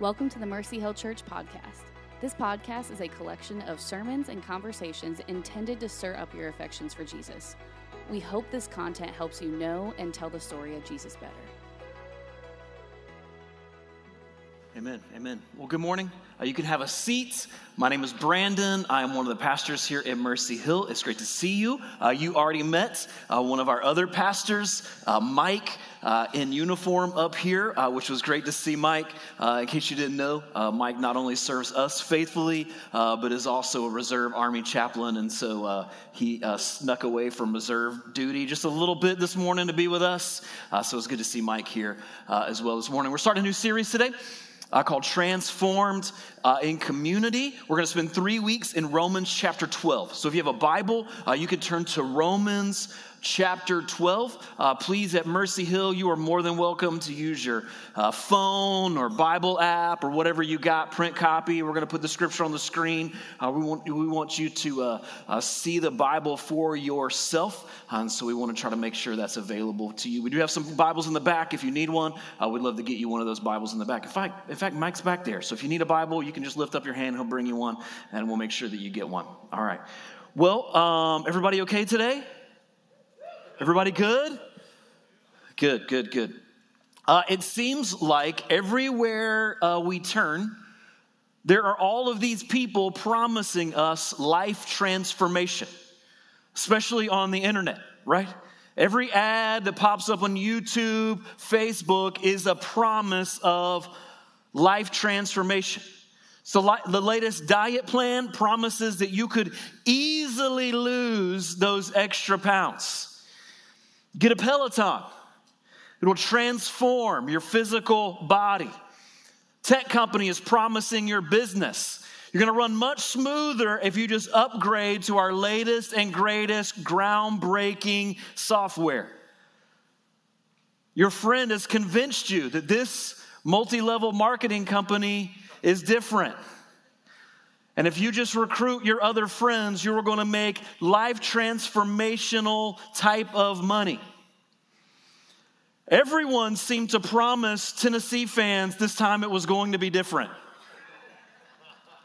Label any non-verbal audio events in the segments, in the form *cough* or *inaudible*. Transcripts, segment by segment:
Welcome to the Mercy Hill Church podcast. This podcast is a collection of sermons and conversations intended to stir up your affections for Jesus. We hope this content helps you know and tell the story of Jesus better. Amen. Amen. Well, good morning. Uh, you can have a seat. My name is Brandon. I am one of the pastors here at Mercy Hill. It's great to see you. Uh, you already met uh, one of our other pastors, uh, Mike, uh, in uniform up here, uh, which was great to see Mike. in case you didn't know, Mike not only serves us faithfully, but is also a Reserve Army chaplain. And so he snuck away from reserve duty just a little bit this morning to be with us. so it's good to see Mike here as well this morning. We're starting a new series today uh, called Transformed uh, in Community. We're going to spend three weeks in Romans chapter 12. So if you have a Bible, uh, you can turn to Romans chapter 12. Uh, please, at Mercy Hill, you are more than welcome to use your uh, phone or Bible app or whatever you got, print copy. We're going to put the scripture on the screen. Uh, we, want, we want you to uh, uh, see the Bible for yourself. And so we want to try to make sure that's available to you. We do have some Bibles in the back if you need one. Uh, we'd love to get you one of those Bibles in the back. In fact, in fact, Mike's back there. So if you need a Bible, you can just lift up your hand. He'll bring you one, and we'll make sure that you get one. All right. Well, um, everybody okay today? Everybody good? Good, good, good. Uh, it seems like everywhere uh, we turn, there are all of these people promising us life transformation, especially on the internet, right? Every ad that pops up on YouTube, Facebook is a promise of life transformation. So, the latest diet plan promises that you could easily lose those extra pounds. Get a Peloton. It will transform your physical body. Tech company is promising your business. You're going to run much smoother if you just upgrade to our latest and greatest groundbreaking software. Your friend has convinced you that this multi level marketing company is different. And if you just recruit your other friends, you're going to make life transformational type of money. Everyone seemed to promise Tennessee fans this time it was going to be different.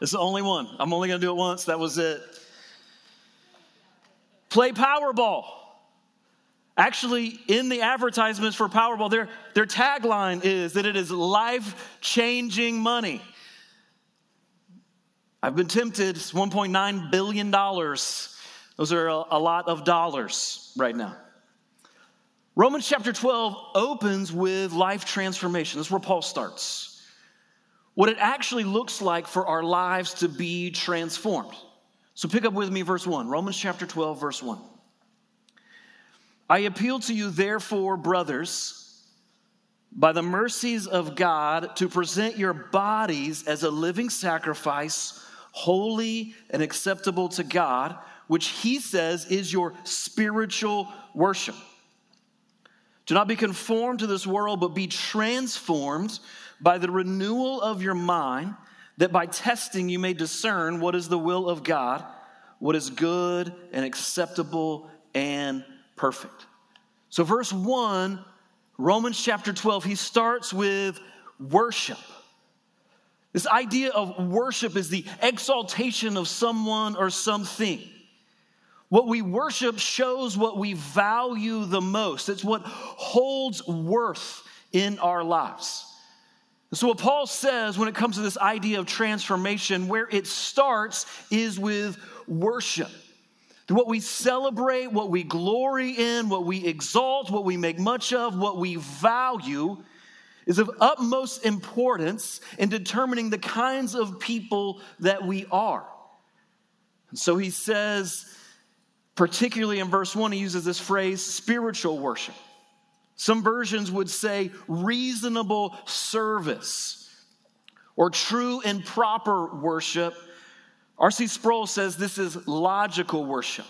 It's the only one. I'm only going to do it once. That was it. Play Powerball. Actually, in the advertisements for Powerball, their, their tagline is that it is life changing money. I've been tempted. It's $1.9 billion. Those are a, lot of dollars right now. Romans chapter 12 opens with life transformation. That's where Paul starts. What it actually looks like for our lives to be transformed. So pick up with me verse 1. Romans chapter 12, verse 1. I appeal to you, therefore, brothers, by the mercies of God, to present your bodies as a living sacrifice holy and acceptable to God, which he says is your spiritual worship. Do not be conformed to this world, but be transformed by the renewal of your mind, that by testing you may discern what is the will of God, what is good and acceptable and perfect. So, verse 1, Romans chapter 12, he starts with worship. This idea of worship is the exaltation of someone or something. What we worship shows what we value the most. It's what holds worth in our lives. so, what Paul says when it comes to this idea of transformation, where it starts is with worship. What we celebrate, what we glory in, what we exalt, what we make much of, what we value is of utmost importance in determining the kinds of people that we are. And so he says, particularly in verse 1, he uses this phrase spiritual worship. Some versions would say reasonable service or true and proper worship. R.C. Sproul says this is logical worship.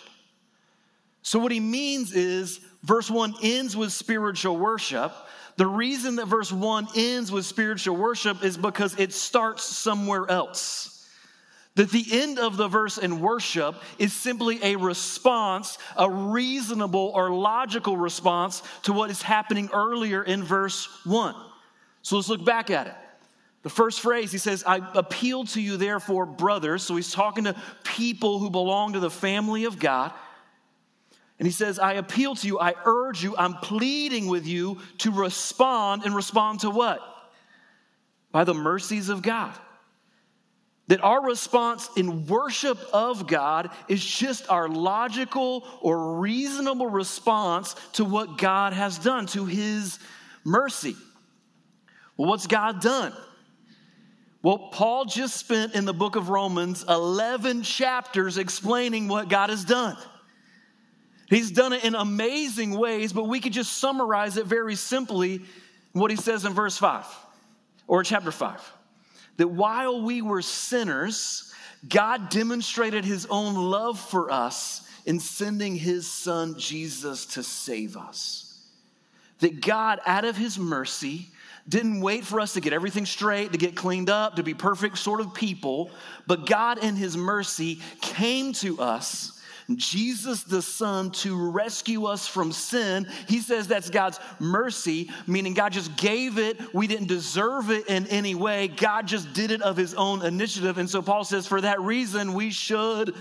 So, what he means is verse 1 ends with spiritual worship, the reason that verse 1 ends with spiritual worship is because it starts somewhere else. That the end of the verse in worship is simply a response, a reasonable or logical response to what is happening earlier in verse 1. So let's look back at it. The first phrase, he says, I appeal to you, therefore, brothers. So he's talking to people who belong to the family of God. And he says, I appeal to you, I urge you, I'm pleading with you to respond and respond to what? By the mercies of God. That our response in worship of God is just our logical or reasonable response to what God has done, to his mercy. Well, what's God done? Well, Paul just spent in the book of Romans 11 chapters explaining what God has done. He's done it in amazing ways, but we could just summarize it very simply what he says in verse 5 or chapter 5 that while we were sinners, God demonstrated his own love for us in sending his son Jesus to save us. That God, out of his mercy, didn't wait for us to get everything straight, to get cleaned up, to be perfect sort of people, but God, in his mercy, came to us Jesus the Son to rescue us from sin. He says that's God's mercy, meaning God just gave it. We didn't deserve it in any way. God just did it of his own initiative. And so Paul says, for that reason, we should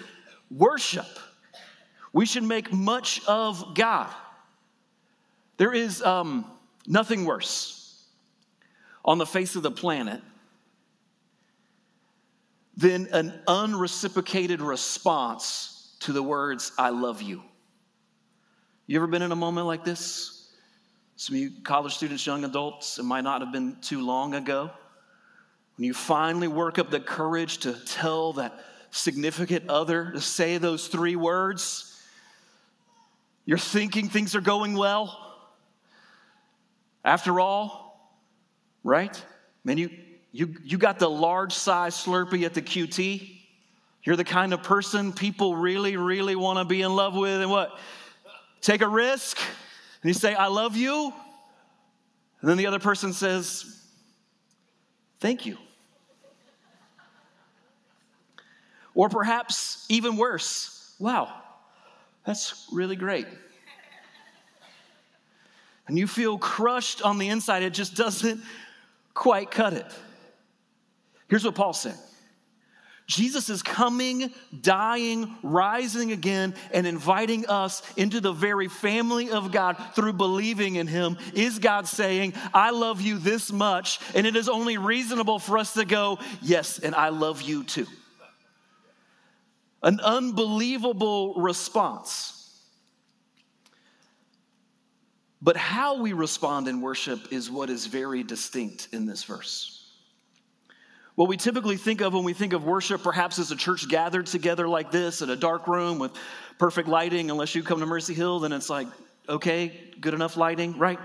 worship. We should make much of God. There is um, nothing worse on the face of the planet than an unreciprocated response to the words, I love you. You ever been in a moment like this? Some of you college students, young adults, it might not have been too long ago. When you finally work up the courage to tell that significant other to say those three words, you're thinking things are going well. After all, right? Man, you, you, you got the large size Slurpee at the QT. You're the kind of person people really, really want to be in love with and what? Take a risk and you say, I love you. And then the other person says, Thank you. Or perhaps even worse, wow, that's really great. And you feel crushed on the inside, it just doesn't quite cut it. Here's what Paul said Jesus is coming, dying, rising again, and inviting us into the very family of God through believing in Him. Is God saying, I love you this much? And it is only reasonable for us to go, Yes, and I love you too. An unbelievable response. But how we respond in worship is what is very distinct in this verse. What we typically think of when we think of worship, perhaps as a church gathered together like this in a dark room with perfect lighting, unless you come to Mercy Hill, then it's like, okay, good enough lighting, right?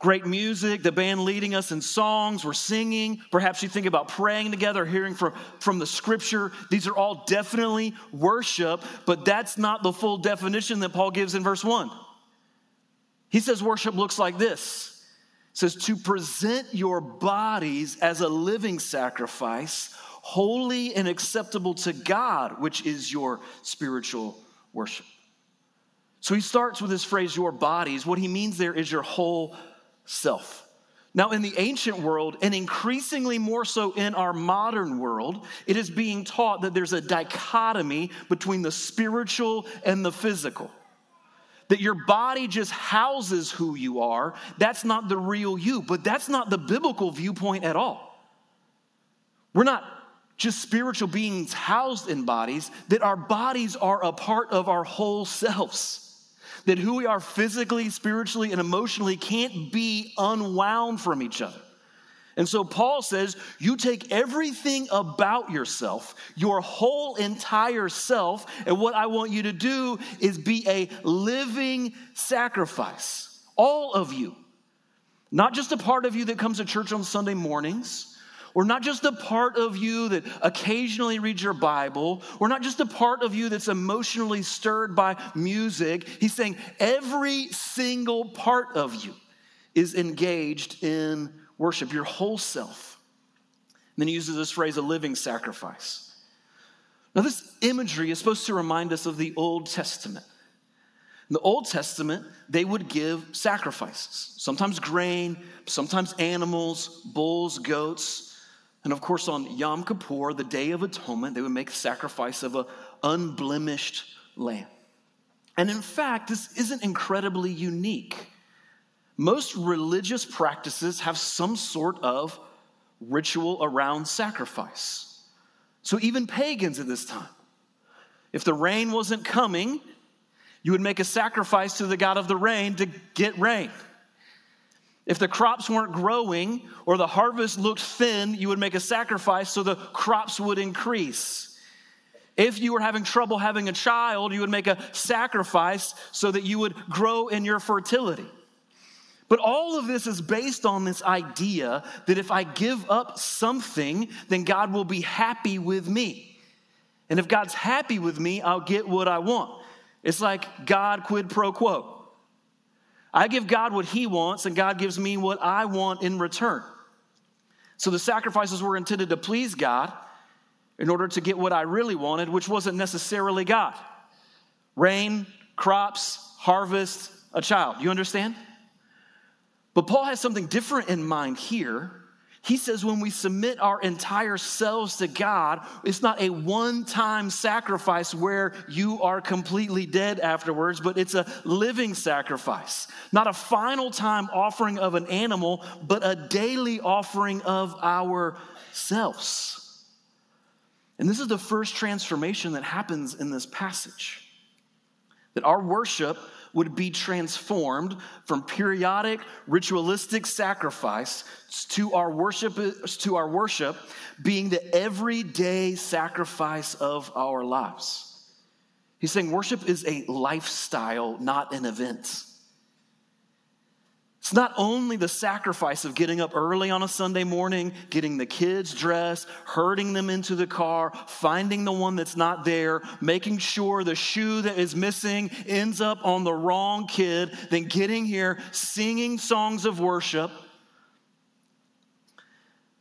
Great music, the band leading us in songs, we're singing. Perhaps you think about praying together, hearing from, from the scripture. These are all definitely worship, but that's not the full definition that Paul gives in verse 1. He says worship looks like this says to present your bodies as a living sacrifice, holy and acceptable to God, which is your spiritual worship. So he starts with this phrase, your bodies. What he means there is your whole self. Now, in the ancient world, and increasingly more so in our modern world, it is being taught that there's a dichotomy between the spiritual and the physical that your body just houses who you are, that's not the real you. But that's not the biblical viewpoint at all. We're not just spiritual beings housed in bodies, that our bodies are a part of our whole selves. That who we are physically, spiritually, and emotionally can't be unwound from each other. And so Paul says, you take everything about yourself, your whole entire self, and what I want you to do is be a living sacrifice. All of you. Not just a part of you that comes to church on Sunday mornings, or not just a part of you that occasionally reads your Bible, or not just a part of you that's emotionally stirred by music. He's saying every single part of you is engaged in worship, your whole self. And then he uses this phrase, a living sacrifice. Now, this imagery is supposed to remind us of the Old Testament. In the Old Testament, they would give sacrifices, sometimes grain, sometimes animals, bulls, goats. And of course, on Yom Kippur, the Day of Atonement, they would make a sacrifice of an unblemished lamb. And in fact, this isn't incredibly unique. Most religious practices have some sort of ritual around sacrifice. So even pagans at this time, if the rain wasn't coming, you would make a sacrifice to the God of the rain to get rain. If the crops weren't growing or the harvest looked thin, you would make a sacrifice so the crops would increase. If you were having trouble having a child, you would make a sacrifice so that you would grow in your fertility. But all of this is based on this idea that if I give up something, then God will be happy with me. And if God's happy with me, I'll get what I want. It's like God quid pro quo. I give God what He wants, and God gives me what I want in return. So the sacrifices were intended to please God in order to get what I really wanted, which wasn't necessarily God rain, crops, harvest, a child. You understand? But Paul has something different in mind here. He says when we submit our entire selves to God, it's not a one time sacrifice where you are completely dead afterwards, but it's a living sacrifice. Not a final time offering of an animal, but a daily offering of ourselves. And this is the first transformation that happens in this passage. That our worship would be transformed from periodic ritualistic sacrifice to our worship to our worship being the everyday sacrifice of our lives. He's saying worship is a lifestyle, not an event. It's not only the sacrifice of getting up early on a Sunday morning, getting the kids dressed, herding them into the car, finding the one that's not there, making sure the shoe that is missing ends up on the wrong kid, then getting here, singing songs of worship.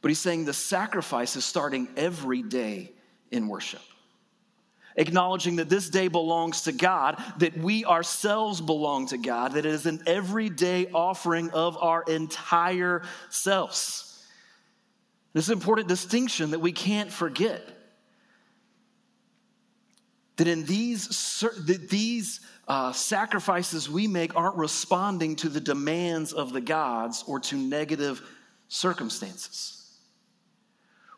But he's saying the sacrifice is starting every day in worship acknowledging that this day belongs to God, that we ourselves belong to God, that it is an everyday offering of our entire selves. This is an important distinction that we can't forget. That in these, that these uh, sacrifices we make aren't responding to the demands of the gods or to negative circumstances.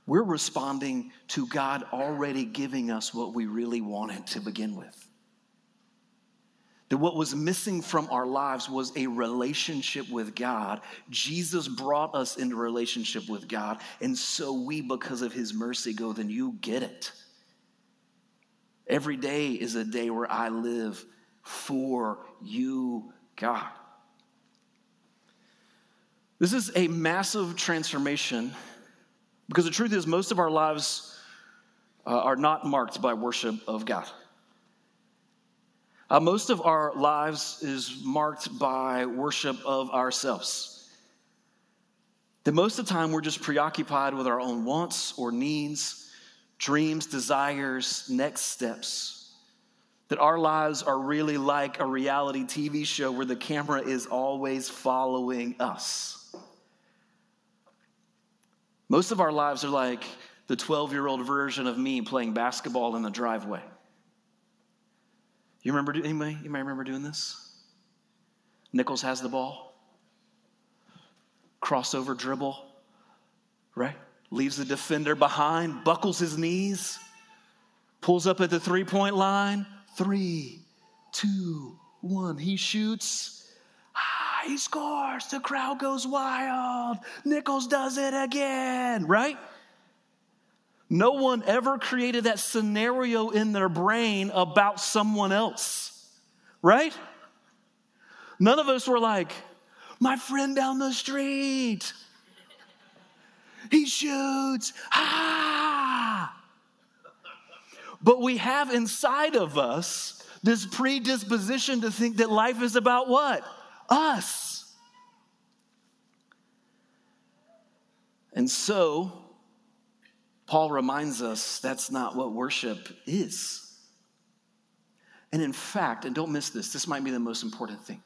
We're responding to God already giving us what we really wanted to begin with. That what was missing from our lives was a relationship with God. Jesus brought us into relationship with God. And so we, because of his mercy, go, then you get it. Every day is a day where I live for you, God. This is a massive transformation because the truth is, most of our lives uh, are not marked by worship of God. Uh, most of our lives is marked by worship of ourselves. That most of the time we're just preoccupied with our own wants or needs, dreams, desires, next steps. That our lives are really like a reality TV show where the camera is always following us. Most of our lives are like the 12 year old version of me playing basketball in the driveway. You remember, anybody, you might remember doing this? Nichols has the ball, crossover dribble, right? Leaves the defender behind, buckles his knees, pulls up at the three point line. Three, two, one. He shoots he scores. The crowd goes wild. Nichols does it again, right? No one ever created that scenario in their brain about someone else, right? None of us were like, my friend down the street, he shoots, ah. But we have inside of us this predisposition to think that life is about what? Us. And so, Paul reminds us that's not what worship is. And in fact, and don't miss this, this might be the most important thing.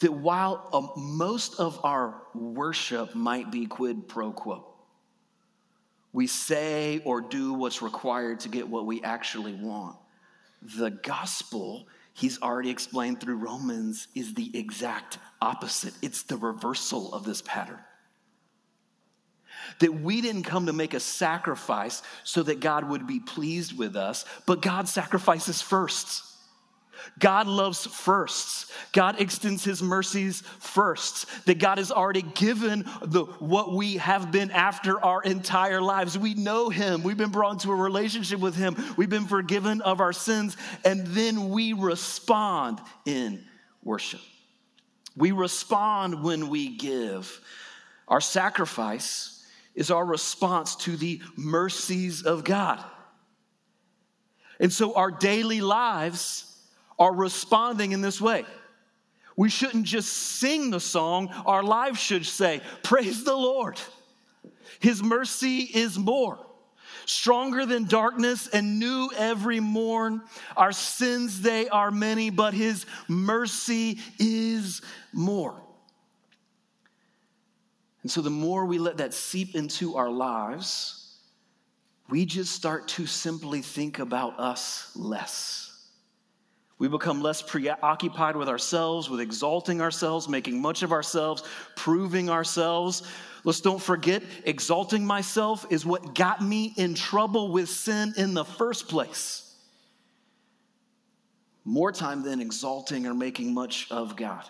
That while uh, most of our worship might be quid pro quo, we say or do what's required to get what we actually want. The gospel, he's already explained through Romans, is the exact opposite. It's the reversal of this pattern. That we didn't come to make a sacrifice so that God would be pleased with us, but God sacrifices first. God loves firsts. God extends his mercies first. That God has already given the what we have been after our entire lives. We know him. We've been brought into a relationship with him. We've been forgiven of our sins and then we respond in worship. We respond when we give. Our sacrifice is our response to the mercies of God. And so our daily lives are responding in this way. We shouldn't just sing the song, our lives should say, Praise the Lord. His mercy is more, stronger than darkness and new every morn. Our sins, they are many, but His mercy is more. And so, the more we let that seep into our lives, we just start to simply think about us less. We become less preoccupied with ourselves, with exalting ourselves, making much of ourselves, proving ourselves. Let's don't forget, exalting myself is what got me in trouble with sin in the first place. More time than exalting or making much of God.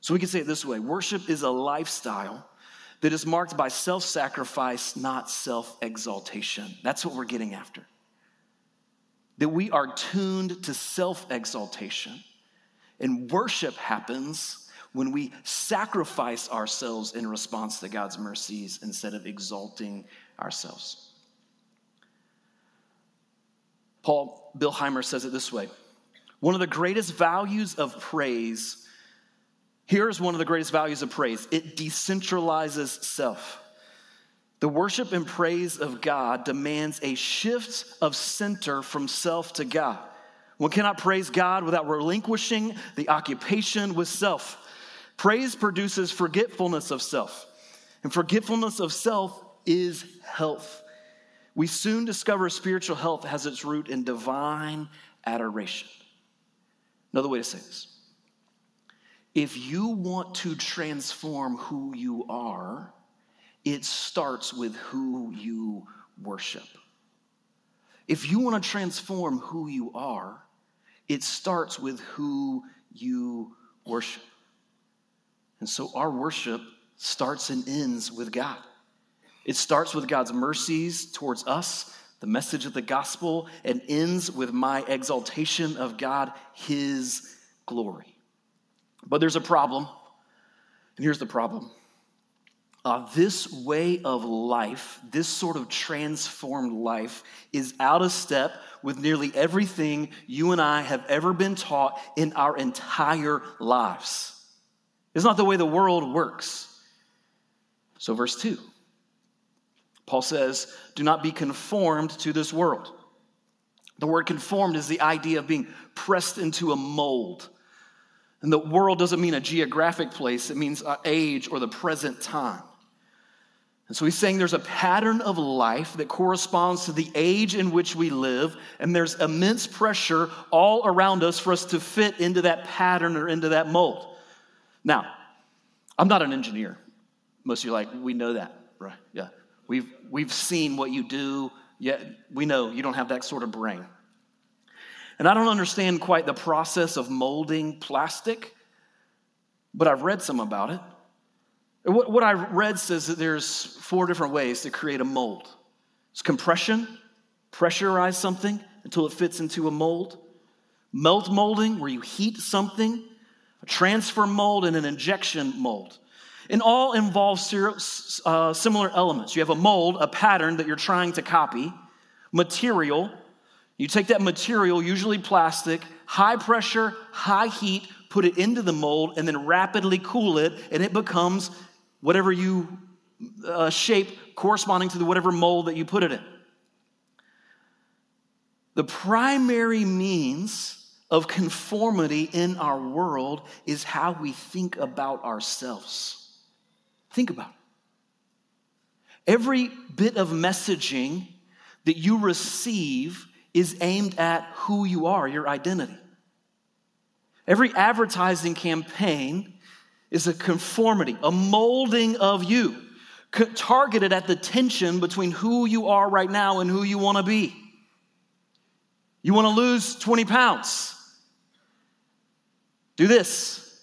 So we can say it this way worship is a lifestyle that is marked by self sacrifice, not self exaltation. That's what we're getting after that we are tuned to self exaltation. And worship happens when we sacrifice ourselves in response to God's mercies instead of exalting ourselves. Paul Billheimer says it this way One of the greatest values of praise, here's one of the greatest values of praise it decentralizes self. The worship and praise of God demands a shift of center from self to God. One cannot praise God without relinquishing the occupation with self. Praise produces forgetfulness of self, and forgetfulness of self is health. We soon discover spiritual health has its root in divine adoration. Another way to say this if you want to transform who you are, it starts with who you worship. If you want to transform who you are, it starts with who you worship. And so our worship starts and ends with God. It starts with God's mercies towards us, the message of the gospel, and ends with my exaltation of God, His glory. But there's a problem, and here's the problem uh, this way of life, this sort of transformed life, is out of step with nearly everything you and I have ever been taught in our entire lives. It's not the way the world works. So, verse 2, Paul says, Do not be conformed to this world. The word conformed is the idea of being pressed into a mold. And the world doesn't mean a geographic place, it means age or the present time. And so he's saying there's a pattern of life that corresponds to the age in which we live, and there's immense pressure all around us for us to fit into that pattern or into that mold. Now, I'm not an engineer. Most of you are like, we know that, right? Yeah. We've, we've seen what you do, yet we know you don't have that sort of brain. And I don't understand quite the process of molding plastic, but I've read some about it. What, what I read says that there's four different ways to create a mold. It's compression, pressurize something until it fits into a mold. Melt molding, where you heat something. A transfer mold and an injection mold. And all involve uh, similar elements. You have a mold, a pattern that you're trying to copy, material. You take that material, usually plastic, high pressure, high heat, put it into the mold, and then rapidly cool it, and it becomes whatever you uh, shape corresponding to the whatever mold that you put it in. The primary means of conformity in our world is how we think about ourselves. Think about it. Every bit of messaging that you receive is aimed at who you are, your identity. Every advertising campaign is a conformity, a molding of you, targeted at the tension between who you are right now and who you want to be. You want to lose 20 pounds? Do this.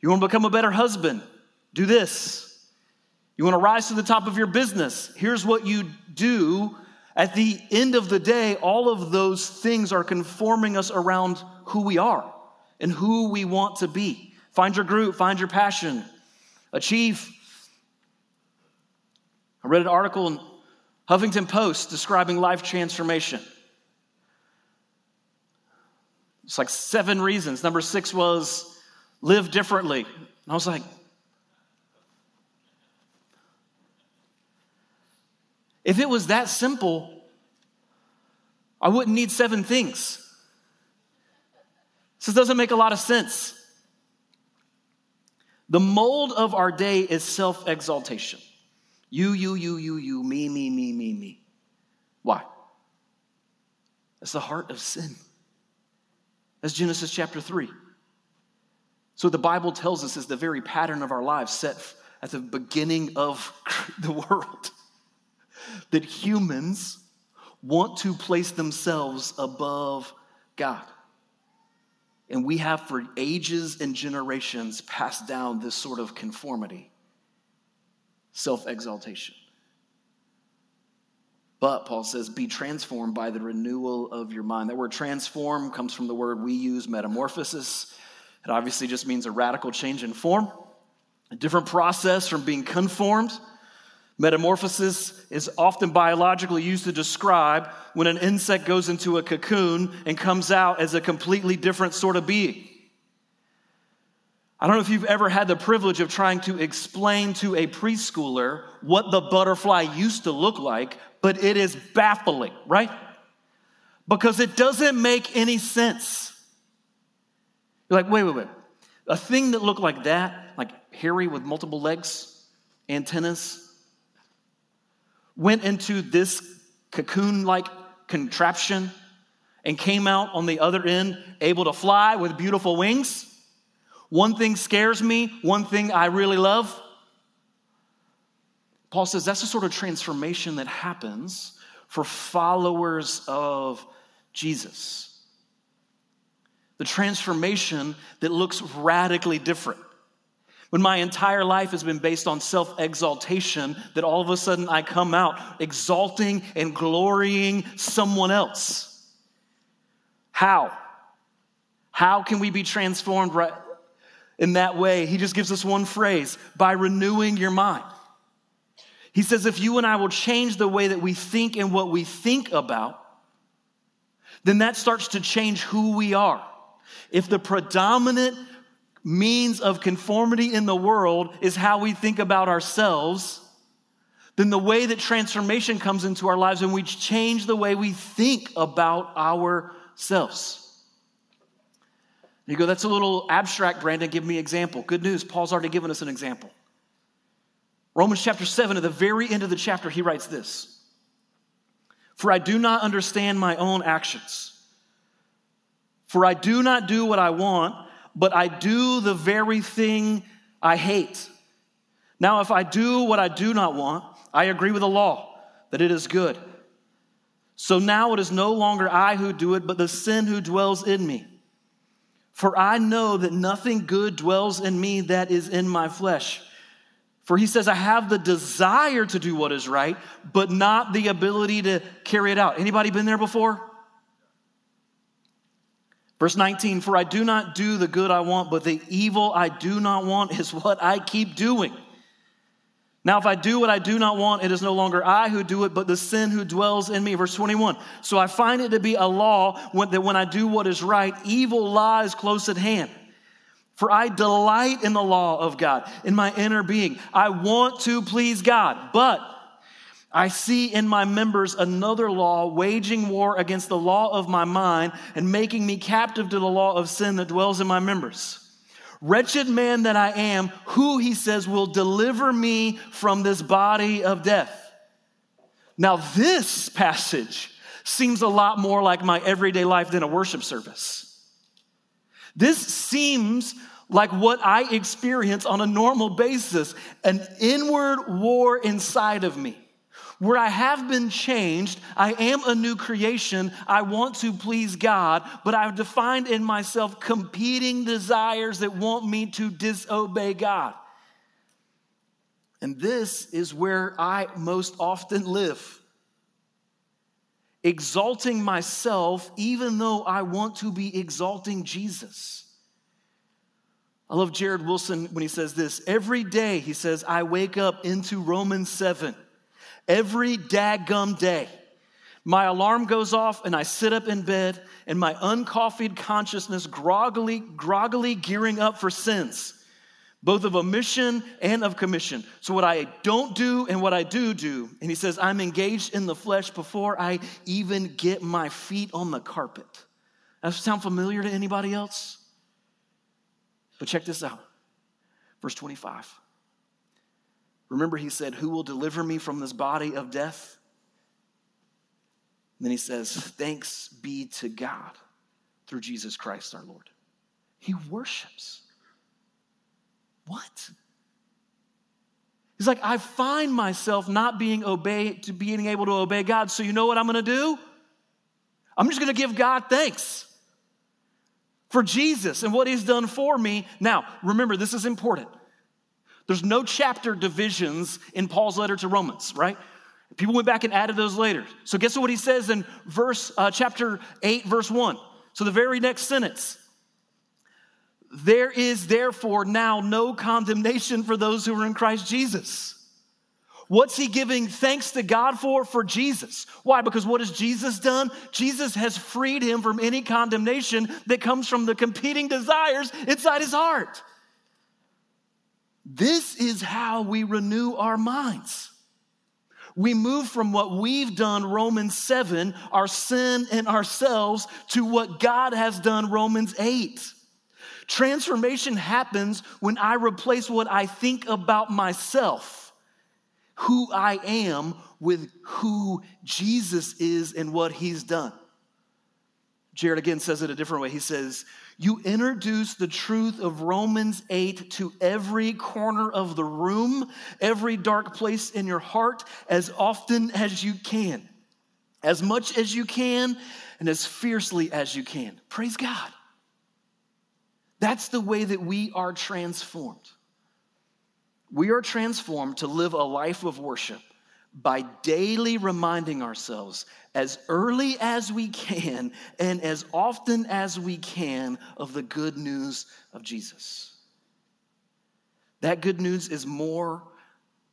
You want to become a better husband? Do this. You want to rise to the top of your business? Here's what you do. At the end of the day, all of those things are conforming us around who we are and who we want to be. Find your group, find your passion, achieve. I read an article in Huffington Post describing life transformation. It's like seven reasons. Number six was live differently. And I was like, if it was that simple, I wouldn't need seven things. This doesn't make a lot of sense. The mold of our day is self exaltation. You, you, you, you, you, me, me, me, me, me. Why? That's the heart of sin. That's Genesis chapter 3. So the Bible tells us is the very pattern of our lives set at the beginning of *laughs* the world. that humans want to place themselves above God. And we have for ages and generations passed down this sort of conformity, self exaltation. But Paul says, be transformed by the renewal of your mind. That word transform comes from the word we use, metamorphosis. It obviously just means a radical change in form, a different process from being conformed. Metamorphosis is often biologically used to describe when an insect goes into a cocoon and comes out as a completely different sort of being. I don't know if you've ever had the privilege of trying to explain to a preschooler what the butterfly used to look like, but it is baffling, right? Because it doesn't make any sense. You're like, wait, wait, wait. A thing that looked like that, like hairy with multiple legs, antennas, went into this cocoon like contraption and came out on the other end able to fly with beautiful wings. One thing scares me, one thing I really love. Paul says that's the sort of transformation that happens for followers of Jesus. The transformation that looks radically different. When my entire life has been based on self exaltation, that all of a sudden I come out exalting and glorying someone else. How? How can we be transformed right in that way? He just gives us one phrase by renewing your mind. He says, if you and I will change the way that we think and what we think about, then that starts to change who we are. If the predominant means of conformity in the world is how we think about ourselves, then the way that transformation comes into our lives and we change the way we think about ourselves. You go, that's a little abstract, Brandon. Give me an example. Good news, Paul's already given us an example. Romans chapter 7, at the very end of the chapter, he writes this For I do not understand my own actions. For I do not do what I want but I do the very thing I hate. Now, if I do what I do not want, I agree with the law that it is good. So now it is no longer I who do it, but the sin who dwells in me. For I know that nothing good dwells in me that is in my flesh. For he says, I have the desire to do what is right, but not the ability to carry it out. Anybody been there before? Verse 19, for I do not do the good I want, but the evil I do not want is what I keep doing. Now, if I do what I do not want, it is no longer I who do it, but the sin who dwells in me. Verse 21. So I find it to be a law that when I do what is right, evil lies close at hand. For I delight in the law of God, in my inner being. I want to please God, but I see in my members another law waging war against the law of my mind and making me captive to the law of sin that dwells in my members. Wretched man that I am, who he says will deliver me from this body of death. Now, this passage seems a lot more like my everyday life than a worship service. This seems like what I experience on a normal basis an inward war inside of me. Where I have been changed, I am a new creation. I want to please God, but I've defined in myself competing desires that want me to disobey God. And this is where I most often live. Exalting myself, even though I want to be exalting Jesus. I love Jared Wilson when he says this. Every day, he says, I wake up into Romans 7 every daggum day. My alarm goes off and I sit up in bed and my uncoffeed consciousness groggily, groggily gearing up for sins, both of omission and of commission. So, what I don't do and what I do do. And he says, I'm engaged in the flesh before I even get my feet on the carpet. Does that sound familiar to anybody else? But check this out. Verse 25. Remember, he said, Who will deliver me from this body of death? And then he says, Thanks be to God through Jesus Christ our Lord. He worships. What? He's like, I find myself not being obey to being able to obey God. So you know what I'm gonna do? I'm just gonna give God thanks for Jesus and what he's done for me. Now, remember, this is important. There's no chapter divisions in Paul's letter to Romans, right? People went back and added those later. So guess what he says in verse uh, chapter 8 verse 1. So the very next sentence. There is therefore now no condemnation for those who are in Christ Jesus. What's he giving thanks to God for? For Jesus. Why? Because what has Jesus done? Jesus has freed him from any condemnation that comes from the competing desires inside his heart. This is how we renew our minds. We move from what we've done, Romans 7, our sin and ourselves, to what God has done, Romans 8. Transformation happens when I replace what I think about myself, who I am, with who Jesus is and what he's done. Jared again says it a different way. He says, You introduce the truth of Romans 8 to every corner of the room, every dark place in your heart, as often as you can, as much as you can, and as fiercely as you can. Praise God. That's the way that we are transformed. We are transformed to live a life of worship by daily reminding ourselves as early as we can and as often as we can of the good news of Jesus. That good news is more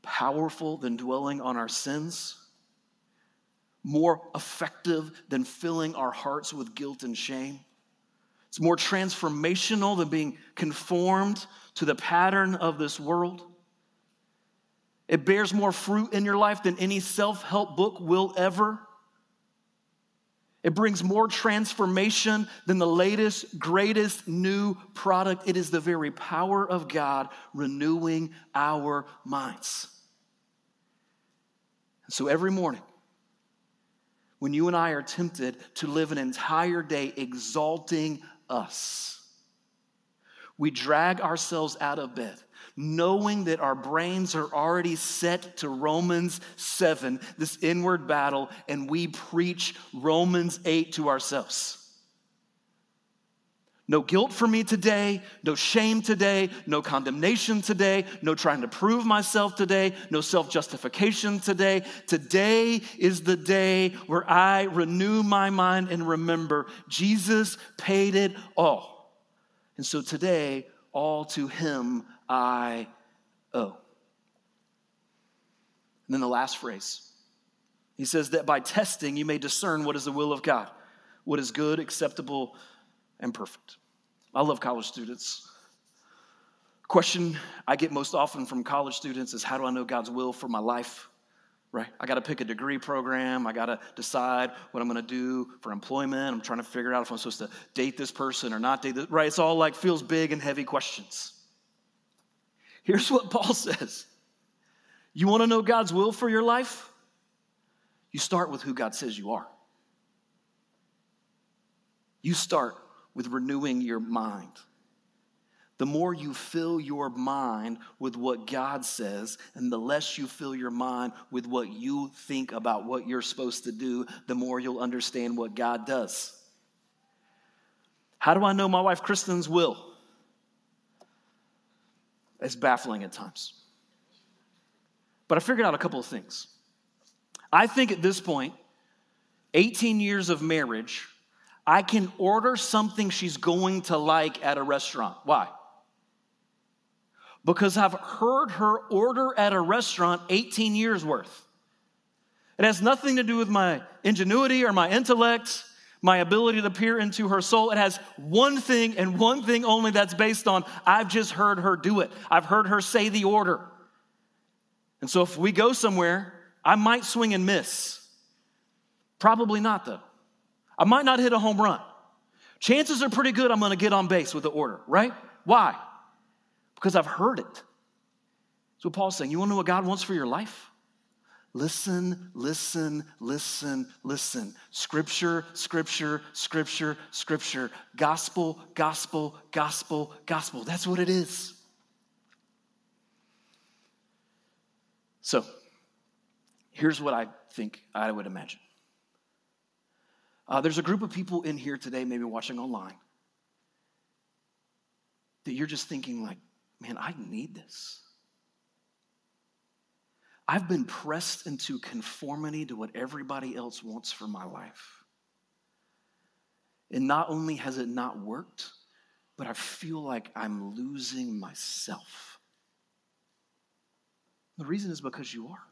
powerful than dwelling on our sins, more effective than filling our hearts with guilt and shame. It's more transformational than being conformed to the pattern of this world. It bears more fruit in your life than any self help book will ever. It brings more transformation than the latest, greatest new product. It is the very power of God renewing our minds. So every morning, when you and I are tempted to live an entire day exalting us, we drag ourselves out of bed knowing that our brains are already set to Romans 7, this inward battle, and we preach Romans 8 to ourselves. No guilt for me today, no shame today, no condemnation today, no trying to prove myself today, no self justification today. Today is the day where I renew my mind and remember Jesus paid it all. And so today, all to Him I owe. And then the last phrase he says that by testing you may discern what is the will of God, what is good, acceptable, and perfect. I love college students. Question I get most often from college students is how do I know God's will for my life? right? I got to pick a degree program. I got to decide what I'm going to do for employment. I'm trying to figure out if I'm supposed to date this person or not date this, right? It's all like feels big and heavy questions. Here's what Paul *laughs* says You want to know God's will for your life? You start with who God says you are. You start with renewing your mind the more you fill your mind with what God says, and the less you fill your mind with what you think about what you're supposed to do, the more you'll understand what God does. How do I know my wife Kristen's will? It's baffling at times. But I figured out a couple of things. I think at this point, 18 years of marriage, I can order something she's going to like at a restaurant. Why? because I've heard her order at a restaurant 18 years worth. It has nothing to do with my ingenuity or my intellect, my ability to peer into her soul. It has one thing and one thing only that's based on I've just heard her do it. I've heard her say the order. And so if we go somewhere, I might swing and miss. Probably not, though. I might not hit a home run. Chances are pretty good I'm to get on base with the order, right? Why? because I've heard it. That's what Paul's saying. You want to know what God wants for your life? Listen, listen, listen, listen. Scripture, scripture, scripture, scripture. Gospel, gospel, gospel, gospel. That's what it is. So, here's what I think I would imagine. Uh, there's a group of people in here today, maybe watching online, that you're just thinking, like, man, I need this. I've been pressed into conformity to what everybody else wants for my life. And not only has it not worked, but I feel like I'm losing myself. The reason is because you are.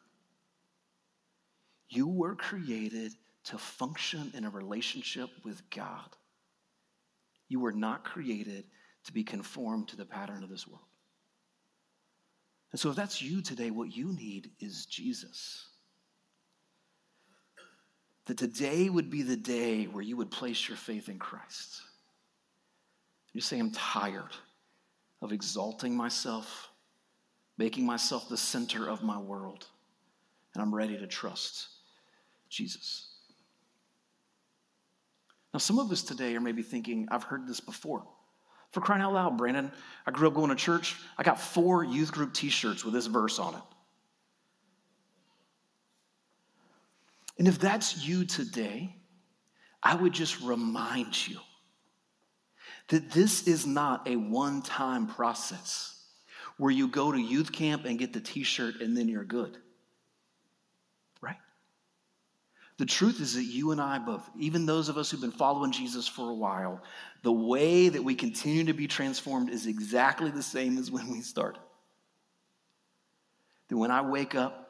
You were created to function in a relationship with God. You were not created to be conformed to the pattern of this world. And so, if that's you today, what you need is Jesus. That today would be the day where you would place your faith in Christ. You say, I'm tired of exalting myself, making myself the center of my world, and I'm ready to trust Jesus. Now, some of us today are maybe thinking, I've heard this before. For crying out loud, Brandon, I grew up going to church. I got four youth group t shirts with this verse on it. And if that's you today, I would just remind you that this is not a one time process where you go to youth camp and get the t shirt and then you're good. The truth is that you and I both, even those of us who've been following Jesus for a while, the way that we continue to be transformed is exactly the same as when we started. That when I wake up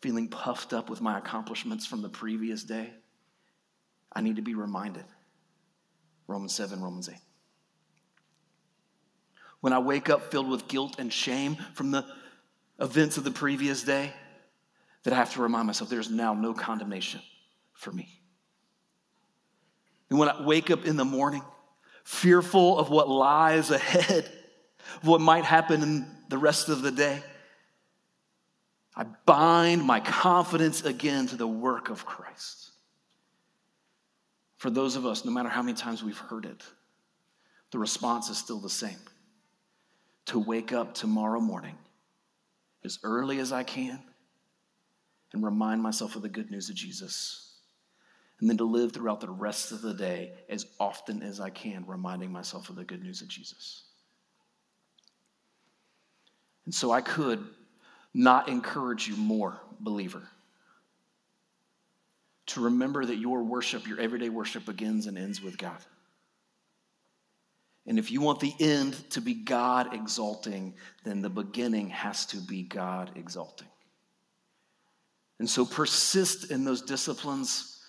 feeling puffed up with my accomplishments from the previous day, I need to be reminded Romans 7, Romans 8. When I wake up filled with guilt and shame from the events of the previous day, that I have to remind myself there's now no condemnation for me. And when I wake up in the morning, fearful of what lies ahead, of what might happen in the rest of the day, I bind my confidence again to the work of Christ. For those of us, no matter how many times we've heard it, the response is still the same to wake up tomorrow morning as early as I can and remind myself of the good news of Jesus. And then to live throughout the rest of the day as often as I can, reminding myself of the good news of Jesus. And so I could not encourage you more, believer, to remember that your worship, your everyday worship, begins and ends with God. And if you want the end to be God exalting, then the beginning has to be God exalting. And so persist in those disciplines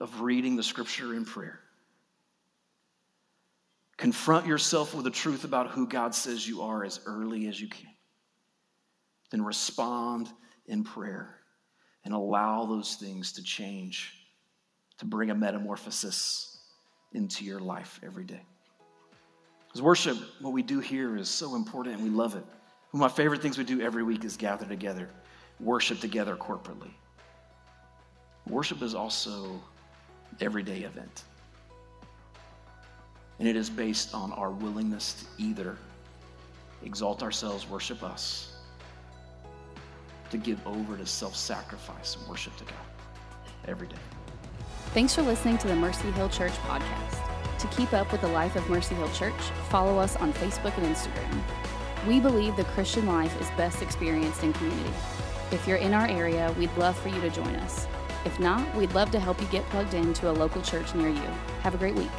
of reading the scripture in prayer. Confront yourself with the truth about who God says you are as early as you can. Then respond in prayer and allow those things to change, to bring a metamorphosis into your life every day. Because worship, what we do here is so important and we love it. One of my favorite things we do every week is gather together, worship together corporately. Worship is also everyday event. And it is based on our willingness to either exalt ourselves, worship us, to give over to self sacrifice and worship to God every day. Thanks for listening to the Mercy Hill Church podcast. To keep up with the life of Mercy Hill Church, follow us on Facebook and Instagram. We believe the Christian life is best experienced in community. If you're in our area, we'd love for you to join us. If not, we'd love to help you get plugged into a local church near you. Have a great week.